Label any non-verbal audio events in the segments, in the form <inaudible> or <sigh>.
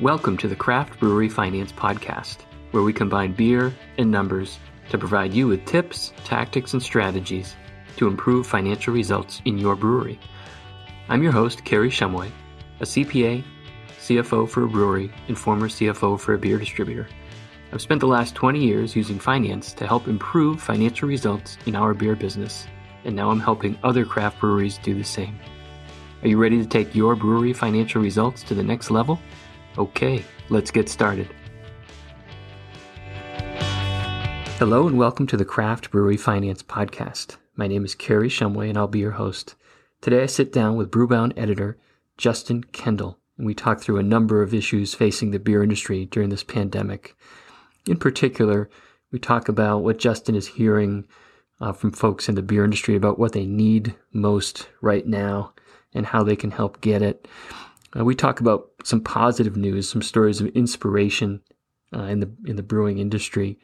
Welcome to the Craft Brewery Finance Podcast, where we combine beer and numbers to provide you with tips, tactics, and strategies to improve financial results in your brewery. I'm your host, Kerry Shumway, a CPA, CFO for a brewery, and former CFO for a beer distributor. I've spent the last 20 years using finance to help improve financial results in our beer business, and now I'm helping other craft breweries do the same. Are you ready to take your brewery financial results to the next level? Okay, let's get started. Hello and welcome to the Craft Brewery Finance Podcast. My name is Kerry Shumway and I'll be your host. Today I sit down with Brewbound editor Justin Kendall and we talk through a number of issues facing the beer industry during this pandemic. In particular, we talk about what Justin is hearing uh, from folks in the beer industry about what they need most right now and how they can help get it. Uh, we talk about some positive news, some stories of inspiration uh, in the in the brewing industry.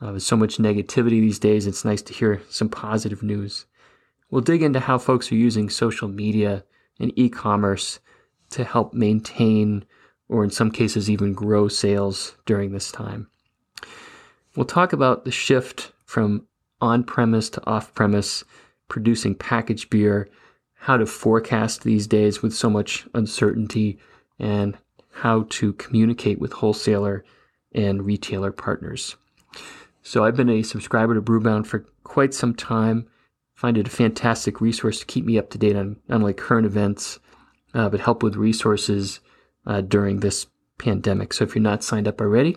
Uh, so much negativity these days. It's nice to hear some positive news. We'll dig into how folks are using social media and e-commerce to help maintain, or in some cases even grow sales during this time. We'll talk about the shift from on-premise to off-premise, producing packaged beer, how to forecast these days with so much uncertainty and how to communicate with wholesaler and retailer partners. So I've been a subscriber to Brewbound for quite some time. Find it a fantastic resource to keep me up to date on not only current events, uh, but help with resources uh, during this pandemic. So if you're not signed up already,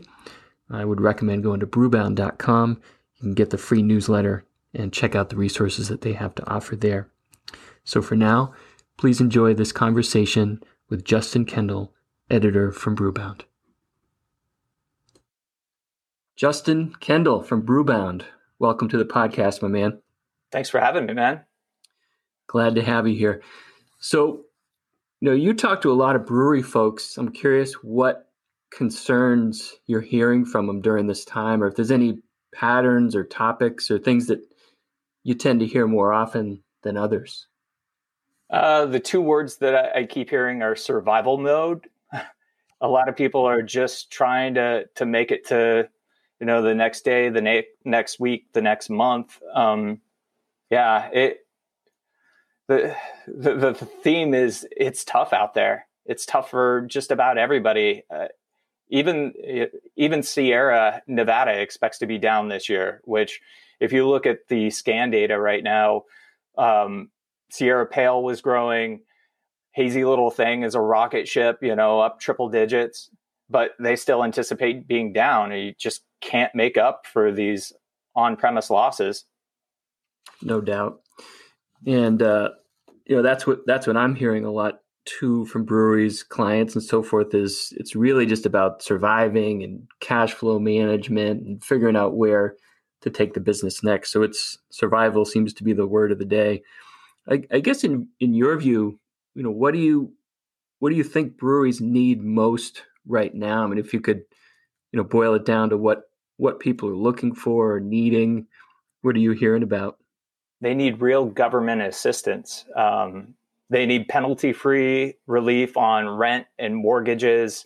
I would recommend going to brewbound.com. You can get the free newsletter and check out the resources that they have to offer there. So for now, please enjoy this conversation with Justin Kendall, editor from Brewbound. Justin Kendall from Brewbound, welcome to the podcast, my man. Thanks for having me, man. Glad to have you here. So, you know, you talk to a lot of brewery folks. I'm curious what concerns you're hearing from them during this time, or if there's any patterns or topics or things that you tend to hear more often than others. Uh, the two words that I, I keep hearing are survival mode. a lot of people are just trying to to make it to you know the next day, the na- next week, the next month. Um, yeah, it the, the the theme is it's tough out there. It's tough for just about everybody. Uh, even even Sierra Nevada expects to be down this year. Which, if you look at the scan data right now, um, Sierra Pale was growing. Hazy little thing is a rocket ship, you know, up triple digits, but they still anticipate being down. You just can't make up for these on-premise losses. No doubt, and uh, you know that's what that's what I'm hearing a lot too from breweries, clients, and so forth. Is it's really just about surviving and cash flow management and figuring out where to take the business next. So it's survival seems to be the word of the day. I, I guess in in your view, you know, what do you what do you think breweries need most right now? I mean, if you could, you know, boil it down to what what people are looking for or needing, what are you hearing about? They need real government assistance. Um, they need penalty free relief on rent and mortgages.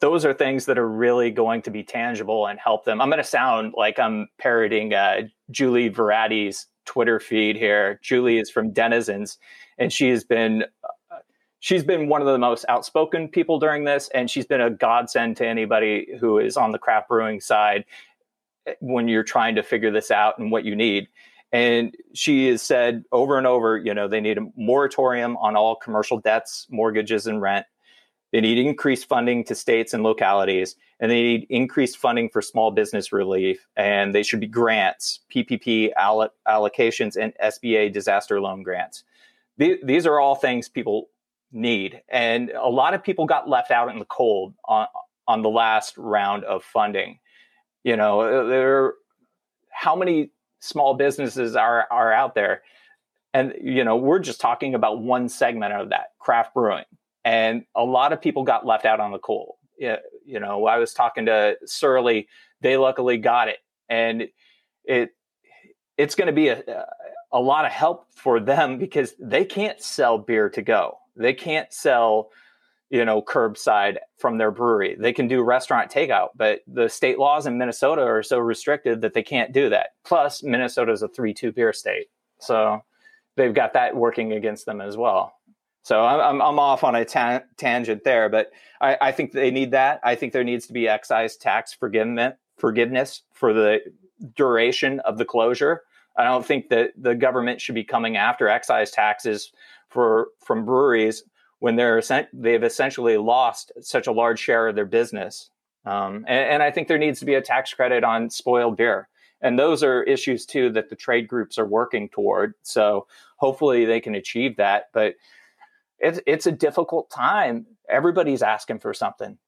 Those are things that are really going to be tangible and help them. I'm going to sound like I'm parroting uh, Julie Verratti's Twitter feed here. Julie is from Denizens, and she has been uh, she's been one of the most outspoken people during this, and she's been a godsend to anybody who is on the craft brewing side eh, when you're trying to figure this out and what you need. And she has said over and over, you know, they need a moratorium on all commercial debts, mortgages, and rent. They need increased funding to states and localities, and they need increased funding for small business relief. And they should be grants, PPP allocations, and SBA disaster loan grants. These are all things people need. And a lot of people got left out in the cold on, on the last round of funding. You know, there how many small businesses are are out there? And you know, we're just talking about one segment of that, craft brewing and a lot of people got left out on the cold. You know, I was talking to Surly; they luckily got it, and it it's going to be a a lot of help for them because they can't sell beer to go. They can't sell you know, curbside from their brewery. They can do restaurant takeout, but the state laws in Minnesota are so restricted that they can't do that. Plus, Minnesota is a 3 2 beer state. So they've got that working against them as well. So I'm, I'm off on a ta- tangent there, but I, I think they need that. I think there needs to be excise tax forgiveness for the duration of the closure. I don't think that the government should be coming after excise taxes for from breweries when they're they've essentially lost such a large share of their business. Um, and, and, I think there needs to be a tax credit on spoiled beer. And those are issues too that the trade groups are working toward. So hopefully they can achieve that. But it's it's a difficult time. Everybody's asking for something.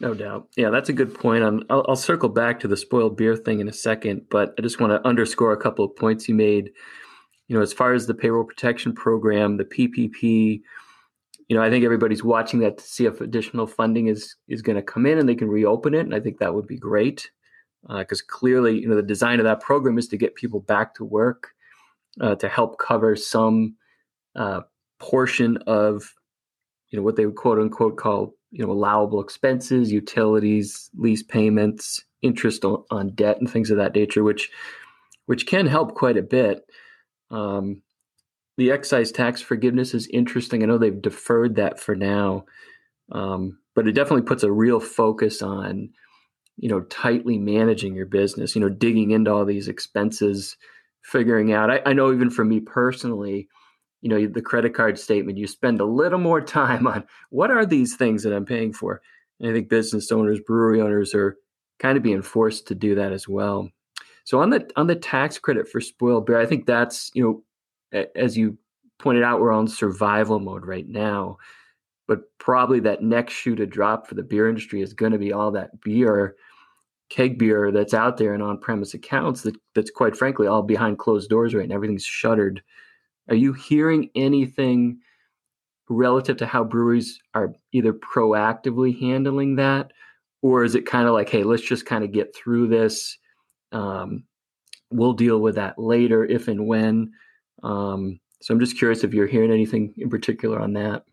No doubt. Yeah, that's a good point. Um, I'll, I'll circle back to the spoiled beer thing in a second, but I just want to underscore a couple of points you made. You know, as far as the payroll protection program, the PPP, you know, I think everybody's watching that to see if additional funding is is going to come in and they can reopen it, and I think that would be great because uh, clearly, you know, the design of that program is to get people back to work uh, to help cover some uh, portion of, you know, what they would quote unquote call you know allowable expenses, utilities, lease payments, interest on, on debt, and things of that nature, which which can help quite a bit. Um, the excise tax forgiveness is interesting. I know they've deferred that for now, um, but it definitely puts a real focus on you know tightly managing your business. You know, digging into all these expenses, figuring out. I, I know even for me personally you know the credit card statement you spend a little more <laughs> time on what are these things that i'm paying for? And i think business owners brewery owners are kind of being forced to do that as well. So on the on the tax credit for spoiled beer i think that's you know as you pointed out we're on survival mode right now. But probably that next shoe to drop for the beer industry is going to be all that beer keg beer that's out there and on premise accounts that that's quite frankly all behind closed doors right now. Everything's shuttered are you hearing anything relative to how breweries are either proactively handling that, or is it kind of like, hey, let's just kind of get through this? Um, we'll deal with that later if and when. Um, so I'm just curious if you're hearing anything in particular on that.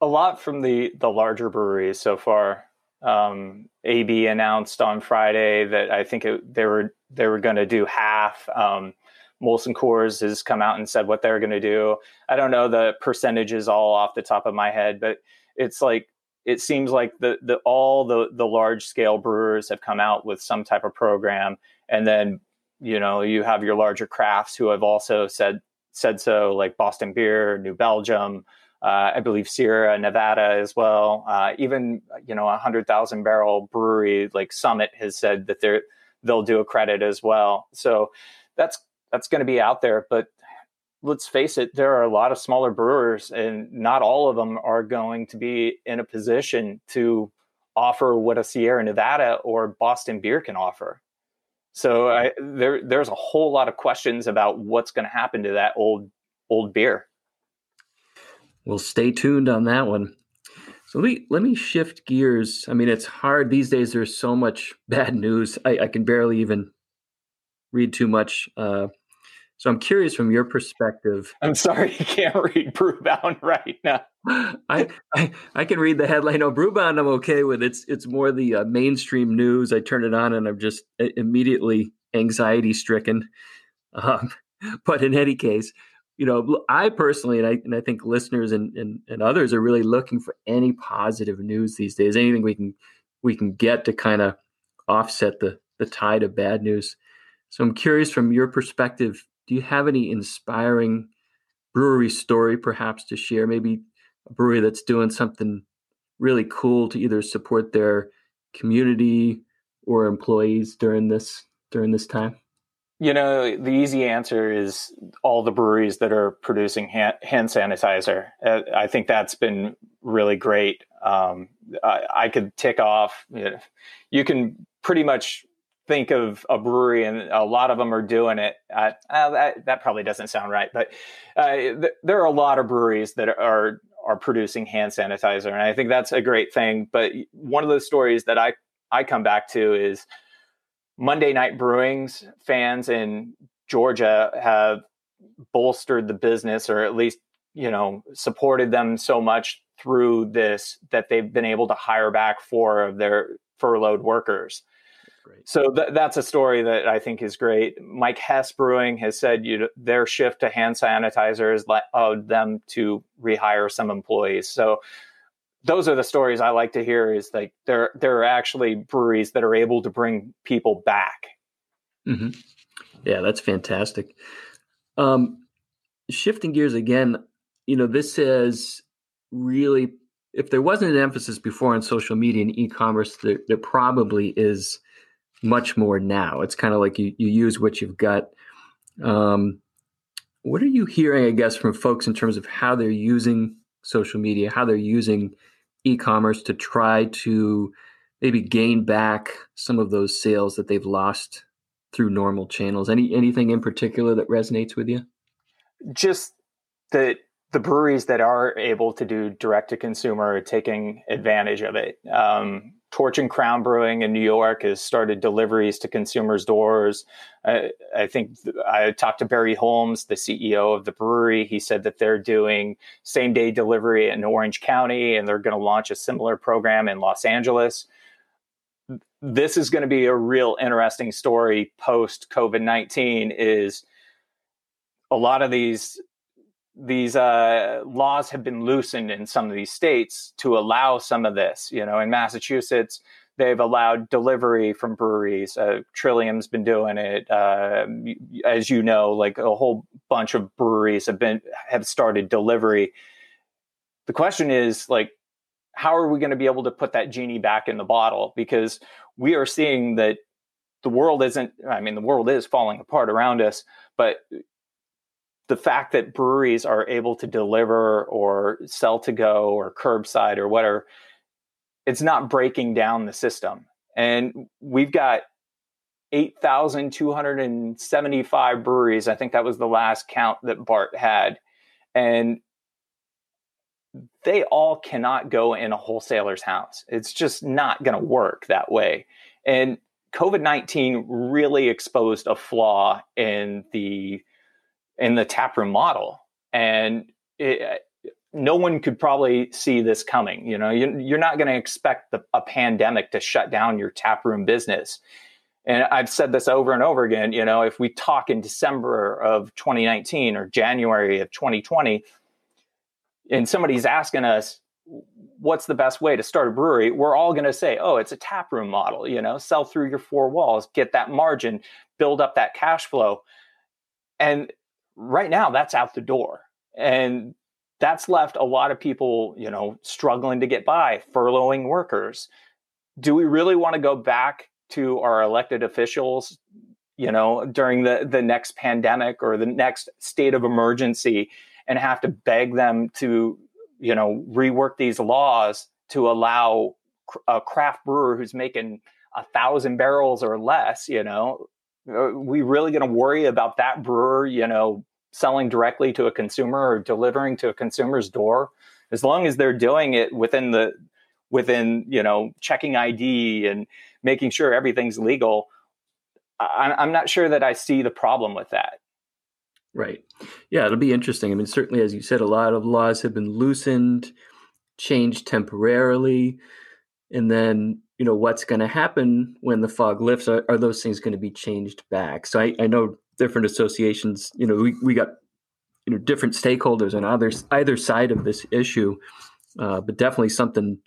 A lot from the the larger breweries so far. Um, AB announced on Friday that I think it, they were they were going to do half. Um, Molson Coors has come out and said what they're going to do. I don't know the percentages all off the top of my head, but it's like it seems like the the all the the large scale brewers have come out with some type of program, and then you know you have your larger crafts who have also said said so, like Boston Beer, New Belgium. Uh, I believe Sierra Nevada as well. Uh, even you know a hundred thousand barrel brewery like Summit has said that they're they'll do a credit as well. So that's that's going to be out there. But let's face it, there are a lot of smaller brewers, and not all of them are going to be in a position to offer what a Sierra Nevada or Boston Beer can offer. So I, there, there's a whole lot of questions about what's going to happen to that old, old beer. Well, stay tuned on that one. So let me let me shift gears. I mean, it's hard these days. There's so much <laughs> bad news. I, I can barely even read too much uh, so I'm curious from your perspective. I'm sorry <laughs> you can't read Brewbound right now. I, I, I can read the headline. Oh, Brewbound, I'm okay with. It's it's more the uh, mainstream news. I turn it on and I'm just immediately anxiety stricken. Um, <laughs> but in any case, you know, I personally and I and I think listeners and, and and others are really looking for any positive news these days. Anything we can we can get to kind of offset the the tide of bad news. So I'm curious from your perspective, do you have any inspiring brewery story perhaps to share? Maybe a brewery that's doing something really cool to either support their community or employees during this during this time? You know, the easy answer is all the breweries that are producing hand, sanitizer. Uh, I think that's been really great. Um, I, I, could tick off. You, know, you can pretty much think of a brewery and a lot of them are doing it. Uh, uh, that, that, probably doesn't sound right, but uh, th- there are a lot of breweries that are are producing hand sanitizer, and I think that's a great thing. But one of the stories that I I come back to is Monday Night Brewing's fans in Georgia have bolstered the business, or at least you know supported them so much through this that they've been able to hire back four of their furloughed workers. So th- that's a story that I think is great. Mike Hess Brewing has said you know, their shift to hand sanitizers allowed them to rehire some employees. So those are the stories I like to hear. Is like there there are actually breweries that are able to bring people back. Mm-hmm. Yeah, that's fantastic. Um, shifting gears again, you know, this is really if there wasn't an emphasis before on social media and e-commerce, there, there probably is much more now. It's kind of like you, you use what you've got. Um, what are you hearing, I guess, from folks in terms of how they're using social media, how they're using e-commerce to try to maybe gain back some of those sales that they've lost through normal channels? Any anything in particular that resonates with you? Just that the breweries that are able to do direct to consumer are taking advantage of it. Um, Torch and Crown Brewing in New York has started deliveries to consumers' doors. I, I think I talked to Barry Holmes, the CEO of the brewery. He said that they're doing same day delivery in Orange County and they're going to launch a similar program in Los Angeles. This is going to be a real interesting story post COVID 19 is a lot of these these uh, laws have been loosened in some of these states to allow some of this. You know, in Massachusetts, they've allowed delivery from breweries. Uh, Trillium's been doing it. Uh, as you know, like a whole bunch of breweries have been have started delivery. The question is like, how are we going to be able to put that genie back in the bottle? Because we are seeing that the world isn't. I mean, the world is falling apart around us, but the fact that breweries are able to deliver or sell to go or curbside or whatever, it's not breaking down the system. And we've got 8,275 breweries. I think that was the last count that Bart had. And they all cannot go in a wholesaler's house. It's just not going to work that way. And COVID 19 really exposed a flaw in the in the taproom model, and it, no one could probably see this coming. You know, you, are not going to expect the, a pandemic to shut down your taproom business. And I've said this over and over again. You know, if we talk in December of 2019 or January of 2020, and somebody's asking us, what's the best way to start a brewery? We're all going to say, oh, it's a taproom model. You know, sell through your four walls, get that margin, build up that cash flow. And right now that's out the door. And that's left a lot of people you know struggling to get by furloughing workers. Do we really want to go back to our elected officials you know during the the next pandemic or the next state of emergency and have to beg them to you know rework these laws to allow a craft brewer who's making a thousand barrels or less you know are we really going to worry about that brewer, you know, selling directly to a consumer or delivering to a consumer's door? As long as they're doing it within the within you know checking ID and making sure everything's legal, I, I'm not sure that I see the problem with that. Right. Yeah, it'll be interesting. I mean, certainly, as you said, a lot of laws have been loosened, changed temporarily, and then you know what's going to happen when the fog lifts are, are those things going to be changed back? So I, I, know different associations you know we, we got you know different stakeholders on either either side of this issue uh, but definitely something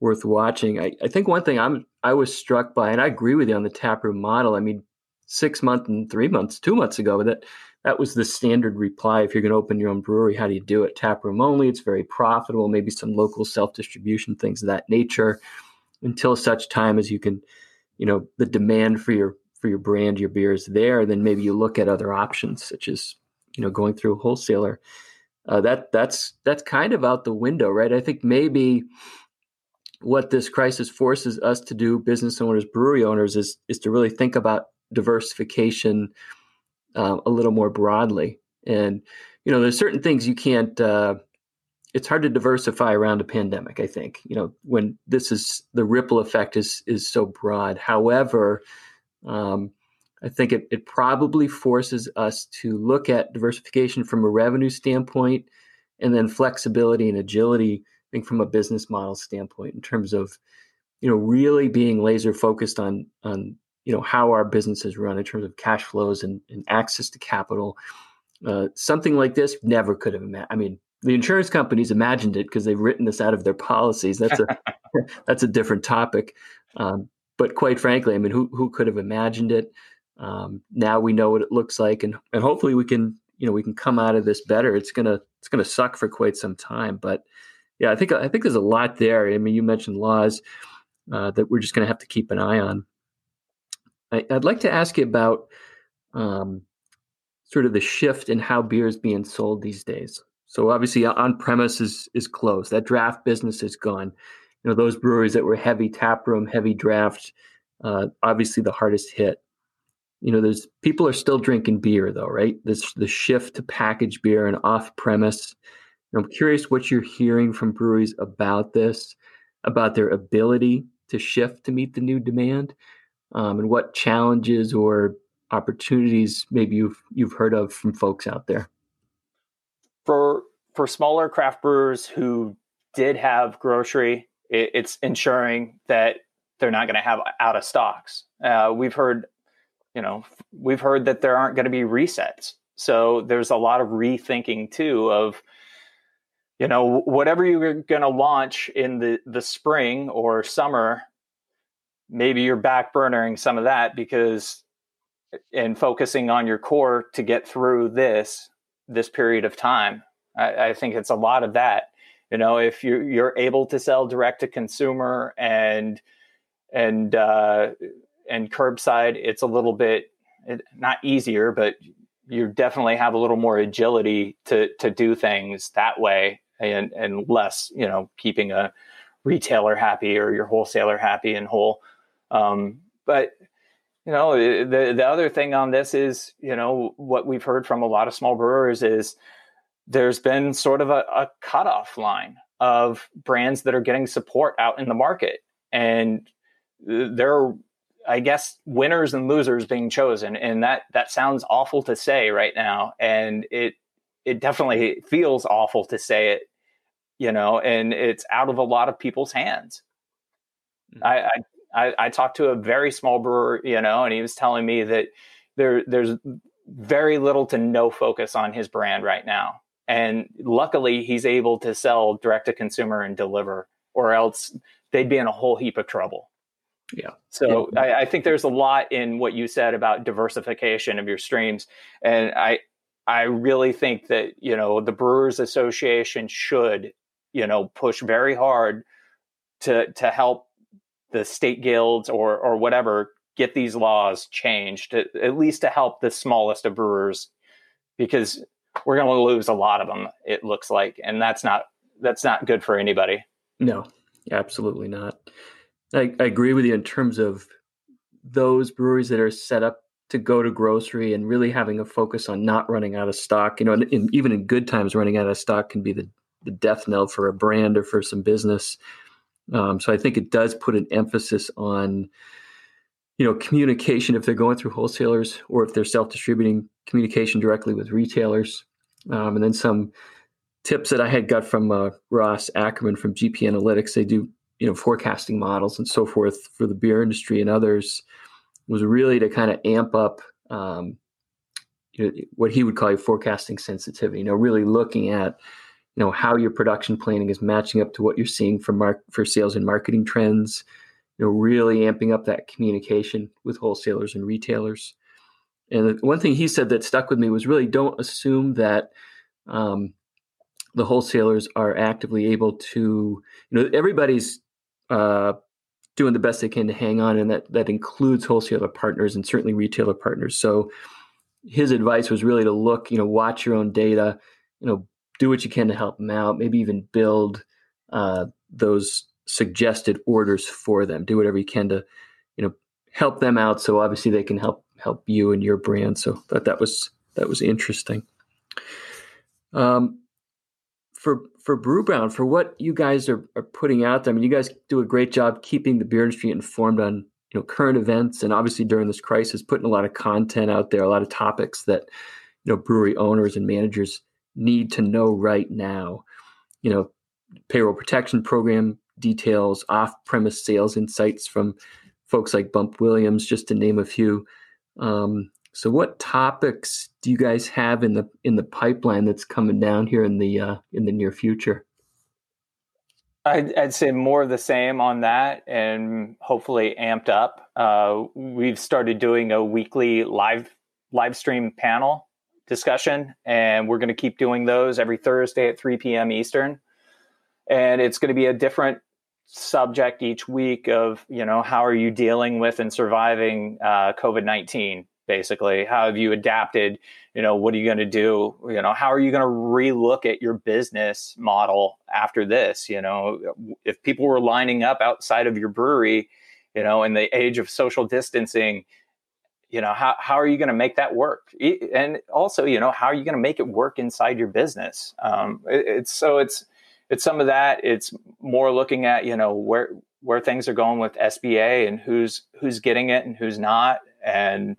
worth watching. I, I think one thing i'm i was struck by and i agree with you on the taproom model i mean six months and three months two months ago that that was the standard reply. If you're going to open your own brewery how do you do it? Taproom only it's very profitable maybe some local self-distribution things of that nature until such time as you can, you know, the demand for your for your brand, your beer is there, then maybe you look at other options such as, you know, going through a wholesaler. Uh, that that's that's kind of out the window, right? I think maybe what this crisis forces us to do, business owners, brewery owners, is is to really think about diversification um, a little more broadly. And you know, there's certain things you can't uh, it's hard to diversify around a pandemic i think you know when this is the ripple effect is is so broad. However um, i think it, it probably forces us to look at diversification from a revenue standpoint and then flexibility and agility I think from a business model standpoint in terms of you know really being laser focused on on you know how our businesses run in terms of cash flows and, and access to capital. Uh, something like this never could have imagined i mean the insurance companies imagined it because they've written this out of their policies. That's a <laughs> <laughs> that's a different topic. Um, but quite frankly i mean who, who could have imagined it? Um, now we know what it looks like and, and hopefully we can you know we can come out of this better. It's gonna it's gonna suck for quite some time but yeah i think i think there's a lot there. I mean you mentioned laws uh, that we're just going to have to keep an eye on. I, would like to ask you about um, sort of the shift in how beer is being sold these days. So obviously, on premise is is closed. That draft business is gone. You know, those breweries that were heavy tap room, heavy draft, uh, obviously the hardest hit. You know, there's people are still drinking beer though, right? This the shift to packaged beer and off premise. I'm curious what you're hearing from breweries about this, about their ability to shift to meet the new demand um, and what challenges or opportunities maybe you've you've heard of from folks out there for for smaller craft brewers who did have grocery it, it's ensuring that they're not going to have out of stocks. Uh, we've heard you know we've heard that there aren't going to be resets. So there's a lot of rethinking too of you know whatever you're going to launch in the the spring or summer maybe you're back burnering some of that because and focusing on your core to get through this this period of time i, I think it's a lot of that you know if you you're able to sell direct to consumer and and uh and curbside it's a little bit not easier but you definitely have a little more agility to to do things that way and and less you know keeping a retailer happy or your wholesaler happy and whole. Um, but you know the the other thing on this is you know what we've heard from a lot of small brewers is there's been sort of a, a cutoff line of brands that are getting support out in the market and there are i guess winners and losers being chosen and that that sounds awful to say right now and it it definitely feels awful to say it you know, and it's out of a lot of people's hands. Mm-hmm. I, I, I talked to a very small brewer, you know, and he was telling me that there there's very little to no focus on his brand right now. And luckily he's able to sell direct to consumer and deliver, or else they'd be in a whole heap of trouble. Yeah. So yeah. I, I think there's a lot in what you said about diversification of your streams. And I I really think that, you know, the Brewers Association should you know push very hard to to help the state guilds or or whatever get these laws changed to, at least to help the smallest of brewers because we're going to lose a lot of them it looks like and that's not that's not good for anybody no absolutely not I, I agree with you in terms of those breweries that are set up to go to grocery and really having a focus on not running out of stock you know even in good times running out of stock can be the the death knell for a brand or for some business. Um, so I think it does put an emphasis on, you know, communication if they're going through wholesalers or if they're self-distributing communication directly with retailers. Um, and then some tips that I had got from uh, Ross Ackerman from GP Analytics. They do, you know, forecasting models and so forth for the beer industry and others. Was really to kind of amp up, um, you know, what he would call forecasting sensitivity. You know, really looking at you know how your production planning is matching up to what you're seeing for mark for sales and marketing trends you know really amping up that communication with wholesalers and retailers. And one thing he said that stuck with me was really don't assume that um, the wholesalers are actively able to you know everybody's uh, doing the best they can to hang on and that that includes wholesaler partners and certainly retailer partners. So his advice was really to look you know watch your own data you know do what you can to help them out. Maybe even build uh, those suggested orders for them. Do whatever you can to, you know, help them out. So obviously they can help help you and your brand. So that that was that was interesting. Um, for for Brewbound, for what you guys are, are putting out there, I mean, you guys do a great job keeping the beer industry informed on you know current events, and obviously during this crisis, putting a lot of content out there, a lot of topics that you know brewery owners and managers need to know right now. You know, payroll protection program details, off premise sales insights from folks like Bump Williams, just to name a few. Um, so, what topics do you guys have in the in the pipeline that's coming down here in the uh, in the near future? I'd, I'd, say more of the same on that, and hopefully amped up. Uh, we've started doing a weekly live live stream panel discussion, and we're going to keep doing those every Thursday at 3 p.m. Eastern. And it's going to be a different subject each week of you know how are you dealing with and surviving uh, COVID nineteen. Basically, how have you adapted? You know, what are you going to do? You know, how are you going to relook at your business model after this? You know, if people were lining up outside of your brewery, you know, in the age of social distancing, you know how, how are you going to make that work? And also you know how are you going to make it work inside your business? Um, it, it's so it's it's some of that. It's more looking at you know where where things are going with sba and who's who's getting it and who's not and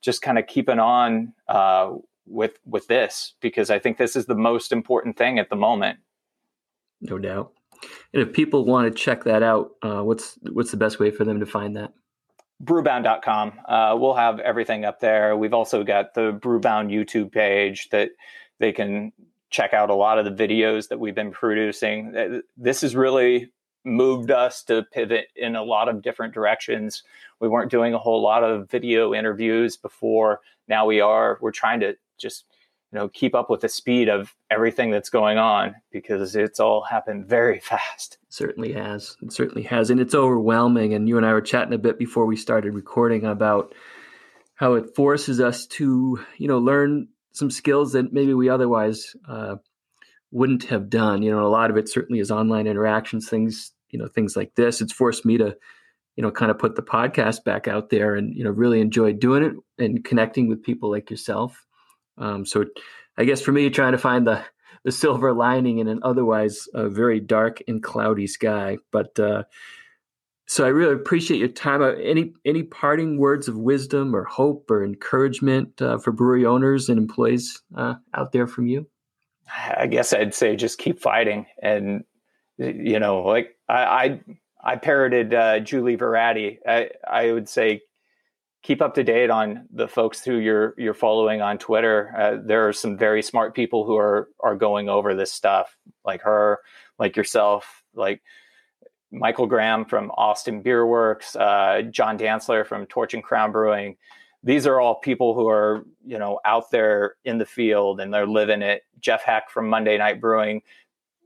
just kind of keeping on uh, with with this because i think this is the most important thing at the moment. No doubt. And if people want to check that out uh, what's what's the best way for them to find that brewbound.com. Uh, we'll have everything up there. We've also got the Brewbound YouTube page that they can check out a lot of the videos that we've been producing. Uh, this has really moved us to pivot in a lot of different directions. We weren't doing a whole lot of video interviews before. Now we are. We're trying to just you know keep up with the speed of everything that's going on because it's all happened very <laughs> fast. It certainly has. It certainly has. And it's overwhelming. And you and i were chatting a bit before we started recording about how it forces us to you know learn some skills that maybe we otherwise uh, wouldn't have done. You know a lot of it certainly is online interactions things you know things like this. It's forced me to you know kind of put the podcast back out there and you know really enjoy doing it and connecting with people like yourself um, so I guess for me, trying to find the the silver lining in an otherwise uh, very dark and cloudy sky. But uh, so I really appreciate your time. Uh, any any parting words of wisdom or hope or encouragement uh, for brewery owners and employees uh, out there from you? I guess I'd say just keep fighting, and you know, like I I, I parroted uh, Julie Verratti. I I would say keep up to date on the folks who you're you're following on Twitter. Uh, there are some very smart people who are are going over this stuff, like her, like yourself, like Michael Graham from Austin Beer Works, uh, John Dantzler from Torch and Crown Brewing. These are all people who are you know out there in the field and they're living it. Jeff Heck from Monday Night Brewing.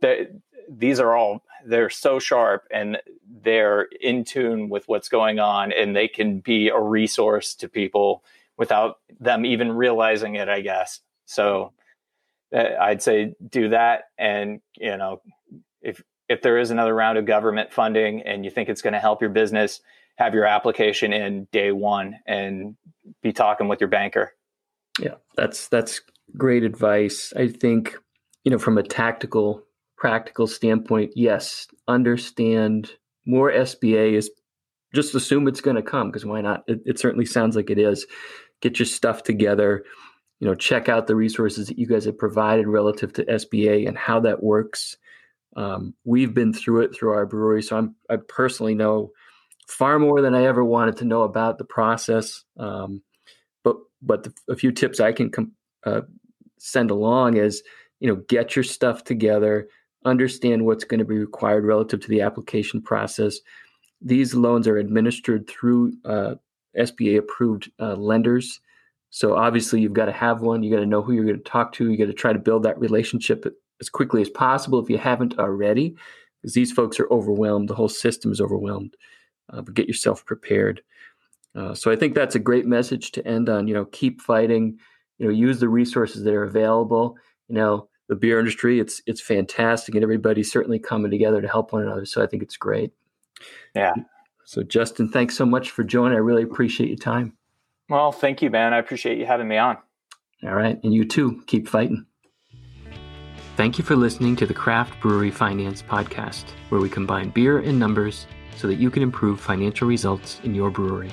They, these are all they're so sharp and they're in tune with what's going on and they can be a resource to people without them even realizing it i guess. So uh, i'd say do that and you know if if there is another round of government funding and you think it's going to help your business have your application in day one and be talking with your banker. Yeah that's that's great advice. I think you know from a tactical practical standpoint, yes, understand more SBA is just assume it's going to come because why not? It, it, certainly sounds like it is. Get your stuff together. You know, check out the resources that you guys have provided relative to SBA and how that works. Um, we've been through it through our brewery, so I'm I personally know far more than I ever wanted to know about the process. Um, but but the, a few tips I can com- uh, send along is you know get your stuff together understand what's going to be required relative to the application process. These loans are administered through uh, SBA approved uh, lenders. So obviously, you've got to have one. You got to know who you're going to talk to. You got to try to build that relationship as quickly as possible if you haven't already, because these folks are overwhelmed. The whole system is overwhelmed. Uh, but get yourself prepared. Uh, so I think that's a great message to end on. You know, keep fighting. You know, use the resources that are available. You know, the beer industry. It's it's fantastic, and everybody's certainly coming together to help one another. So I think it's great. Yeah. So Justin, thanks so much for joining. I really appreciate your time. Well, thank you, man. I appreciate you having me on. All right, and you too. Keep fighting. Thank you for listening to the Craft Brewery Finance Podcast, where we combine beer and numbers so that you can improve financial results in your brewery.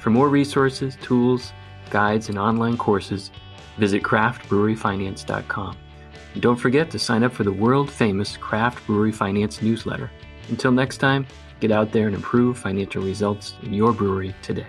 For more resources, tools, guides, and online courses, visit craftbreweryfinance.com. And don't forget to sign up for the world famous Craft Brewery Finance newsletter. Until next time, get out there and improve financial results in your brewery today.